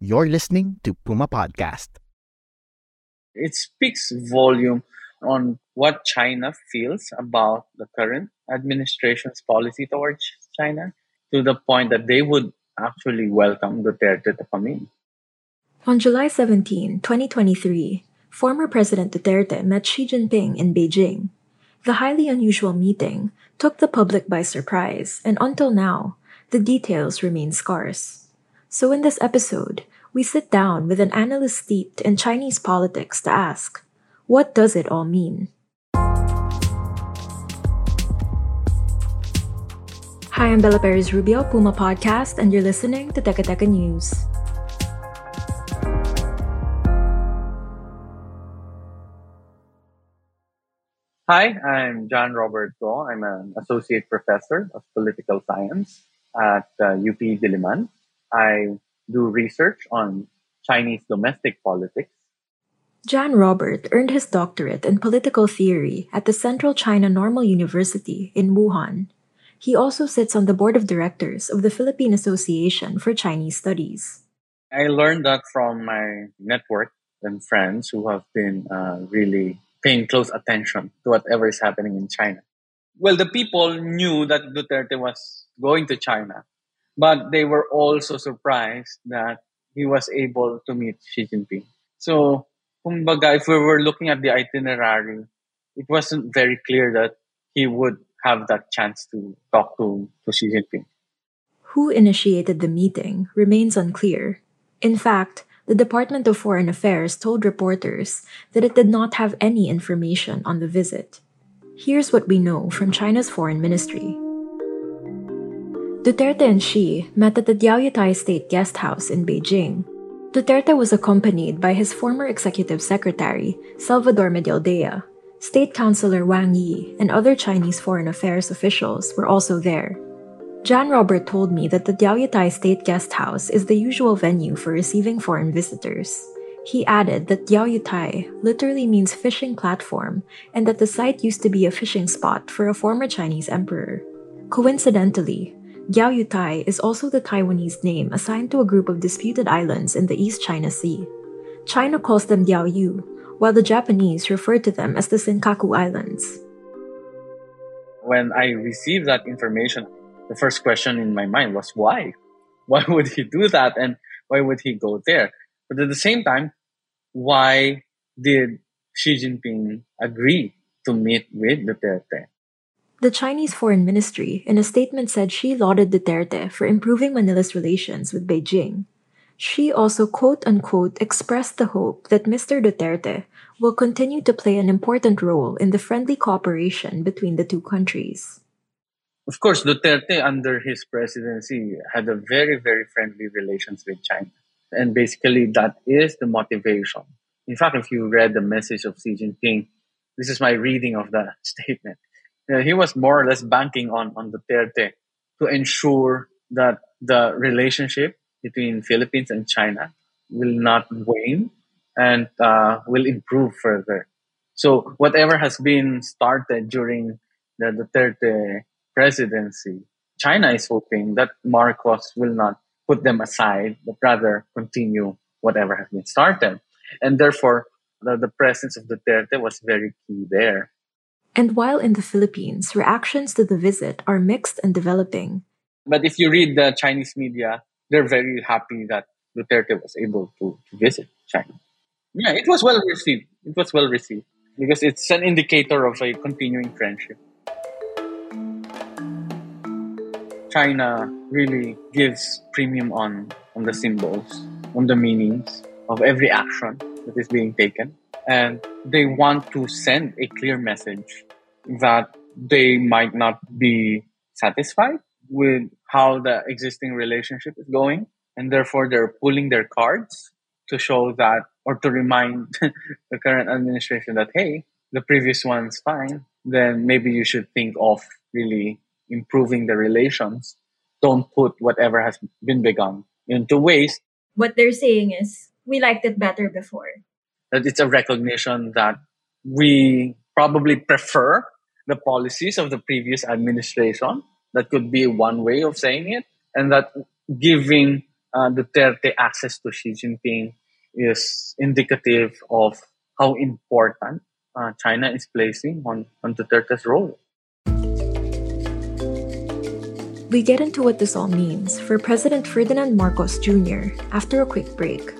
You're listening to Puma Podcast. It speaks volume on what China feels about the current administration's policy towards China to the point that they would actually welcome Duterte to come in. On July 17, 2023, former President Duterte met Xi Jinping in Beijing. The highly unusual meeting took the public by surprise, and until now, the details remain scarce. So, in this episode, we sit down with an analyst steeped in Chinese politics to ask what does it all mean? Hi, I'm Bella Perez Rubio, Puma Podcast, and you're listening to Teka Teka News. Hi, I'm Jan Robert Go. I'm an associate professor of political science at uh, UP Diliman. I do research on Chinese domestic politics. Jan Robert earned his doctorate in political theory at the Central China Normal University in Wuhan. He also sits on the board of directors of the Philippine Association for Chinese Studies. I learned that from my network and friends who have been uh, really paying close attention to whatever is happening in China. Well, the people knew that Duterte was going to China, but they were also surprised that he was able to meet Xi Jinping. So, kumbaga, if we were looking at the itinerary, it wasn't very clear that he would have that chance to talk to, to Xi Jinping. Who initiated the meeting remains unclear. In fact, the Department of Foreign Affairs told reporters that it did not have any information on the visit. Here's what we know from China's foreign ministry. Duterte and Xi met at the Diaoyutai State Guest House in Beijing. Duterte was accompanied by his former executive secretary, Salvador Medialdea. State Councilor Wang Yi and other Chinese foreign affairs officials were also there. Jan Robert told me that the Diaoyutai State Guest House is the usual venue for receiving foreign visitors. He added that Diaoyutai literally means fishing platform and that the site used to be a fishing spot for a former Chinese emperor. Coincidentally, Diaoyutai is also the Taiwanese name assigned to a group of disputed islands in the East China Sea. China calls them Diaoyu, while the Japanese refer to them as the Senkaku Islands. When I received that information, the first question in my mind was why? Why would he do that and why would he go there? But at the same time, why did Xi Jinping agree to meet with Duterte? The Chinese Foreign Ministry, in a statement, said Xi lauded Duterte for improving Manila's relations with Beijing. Xi also quote unquote expressed the hope that Mr. Duterte will continue to play an important role in the friendly cooperation between the two countries. Of course, Duterte under his presidency had a very, very friendly relations with China. And basically that is the motivation. In fact, if you read the message of Xi Jinping, this is my reading of the statement. He was more or less banking on, on Duterte to ensure that the relationship between Philippines and China will not wane and uh, will improve further. So whatever has been started during the Duterte presidency, China is hoping that Marcos will not put them aside, but rather continue whatever has been started. And therefore, the, the presence of Duterte was very key there. And while in the Philippines, reactions to the visit are mixed and developing. But if you read the Chinese media, they're very happy that Duterte was able to, to visit China. Yeah, it was well received. It was well received because it's an indicator of a continuing friendship. China really gives premium on, on the symbols, on the meanings of every action that is being taken. And they want to send a clear message that they might not be satisfied with how the existing relationship is going. And therefore, they're pulling their cards to show that or to remind the current administration that, hey, the previous one's fine. Then maybe you should think of really improving the relations. Don't put whatever has been begun into waste. What they're saying is, we liked it better before. That it's a recognition that we probably prefer the policies of the previous administration. That could be one way of saying it. And that giving uh, Duterte access to Xi Jinping is indicative of how important uh, China is placing on, on Duterte's role. We get into what this all means for President Ferdinand Marcos Jr. after a quick break.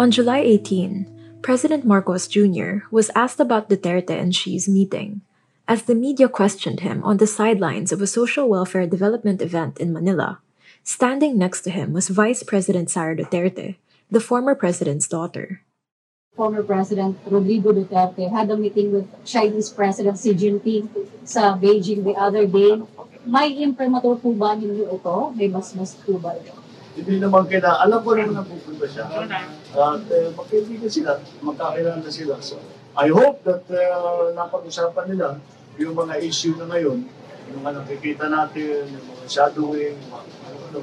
On July 18, President Marcos Jr. was asked about Duterte and Xi's meeting as the media questioned him on the sidelines of a social welfare development event in Manila. Standing next to him was Vice President Sara Duterte, the former president's daughter. Former President Rodrigo Duterte had a meeting with Chinese President Xi Jinping sa Beijing the other day. May imprimatur po ba ninyo ito? May mas mas po ba ito? Hindi naman kailangan. Alam ko naman na pupunta siya. At uh, magkaibigan sila, magkakilala sila. So, I hope that uh, napag-usapan nila yung mga issue na ngayon, yung mga nakikita natin, yung mga shadowing, mga, ano,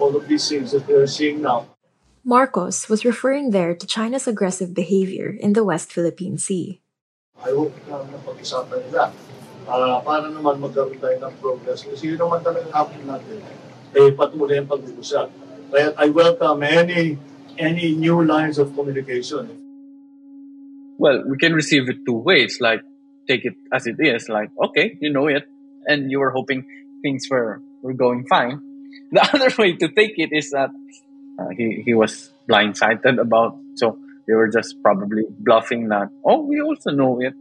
all of these things that we're seeing now. Marcos was referring there to China's aggressive behavior in the West Philippine Sea. I hope na napag-usapan nila uh, para naman magkaroon tayo ng progress. Kasi yun naman talaga hapon natin, eh patuloy ang pag-uusap. Kaya I welcome any any new lines of communication. Well, we can receive it two ways. Like, take it as it is. Like, okay, you know it, and you were hoping things were were going fine. The other way to take it is that uh, he he was blindsided about. So they were just probably bluffing that. Oh, we also know it,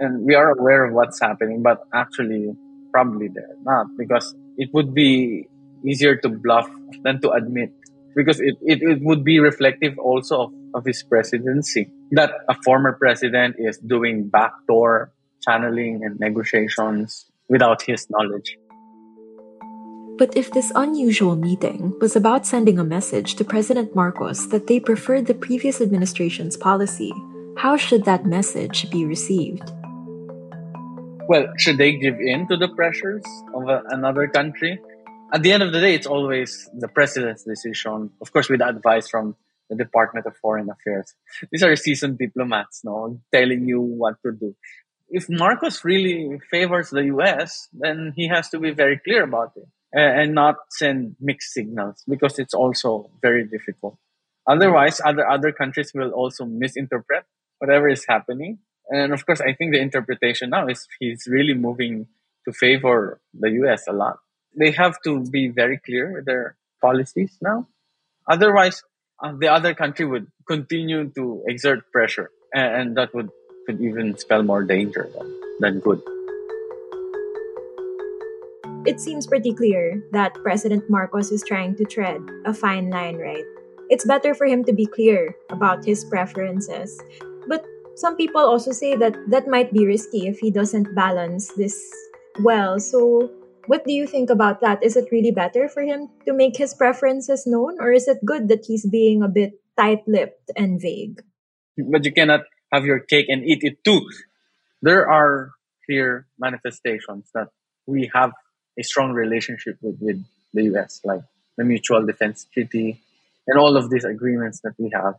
and we are aware of what's happening. But actually, probably they're not because it would be easier to bluff than to admit because it, it, it would be reflective also of, of his presidency that a former president is doing backdoor channeling and negotiations without his knowledge. But if this unusual meeting was about sending a message to President Marcos that they preferred the previous administration's policy, how should that message be received? Well, should they give in to the pressures of a, another country? At the end of the day, it's always the president's decision, of course, with advice from the Department of Foreign Affairs. These are seasoned diplomats, no, telling you what to do. If Marcos really favors the U.S., then he has to be very clear about it and not send mixed signals because it's also very difficult. Otherwise, other other countries will also misinterpret whatever is happening. And of course, I think the interpretation now is he's really moving to favor the U.S. a lot they have to be very clear with their policies now. Otherwise, uh, the other country would continue to exert pressure, and, and that would could even spell more danger than, than good. It seems pretty clear that President Marcos is trying to tread a fine line, right? It's better for him to be clear about his preferences. But some people also say that that might be risky if he doesn't balance this well. So, what do you think about that? Is it really better for him to make his preferences known, or is it good that he's being a bit tight lipped and vague? But you cannot have your cake and eat it too. There are clear manifestations that we have a strong relationship with, with the US, like the Mutual Defense Treaty and all of these agreements that we have.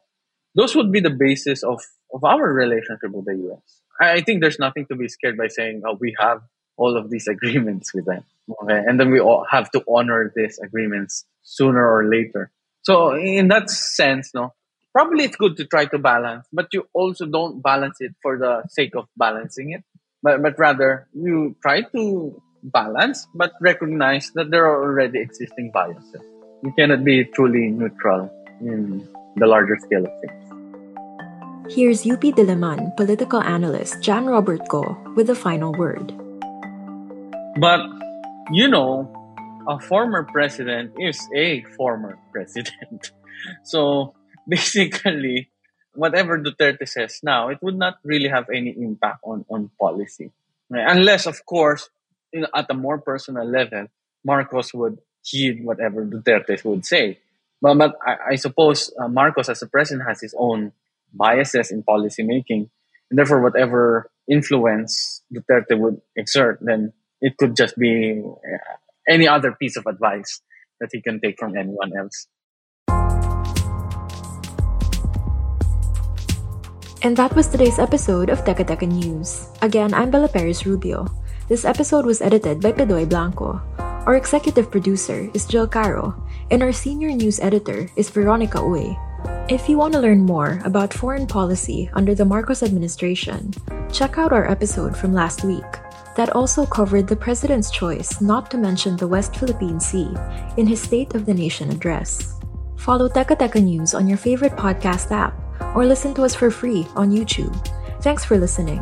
Those would be the basis of, of our relationship with the US. I think there's nothing to be scared by saying, oh, we have all of these agreements with them. Okay? And then we all have to honor these agreements sooner or later. So in that sense, no, probably it's good to try to balance, but you also don't balance it for the sake of balancing it, but, but rather you try to balance, but recognize that there are already existing biases. You cannot be truly neutral in the larger scale of things. Here's UP Diliman political analyst Jan Robert Go with the final word. But, you know, a former president is a former president. so basically, whatever Duterte says now, it would not really have any impact on, on policy. Right? Unless, of course, you know, at a more personal level, Marcos would heed whatever Duterte would say. But, but I, I suppose uh, Marcos, as a president, has his own biases in policy making. And therefore, whatever influence Duterte would exert, then it could just be uh, any other piece of advice that he can take from anyone else. And that was today's episode of Teka Teka News. Again, I'm Bella Perez Rubio. This episode was edited by Pedoy Blanco. Our executive producer is Jill Caro, and our senior news editor is Veronica Uy. If you want to learn more about foreign policy under the Marcos administration, check out our episode from last week that also covered the president's choice not to mention the West Philippine Sea in his State of the Nation address. Follow Teka Teka News on your favorite podcast app or listen to us for free on YouTube. Thanks for listening.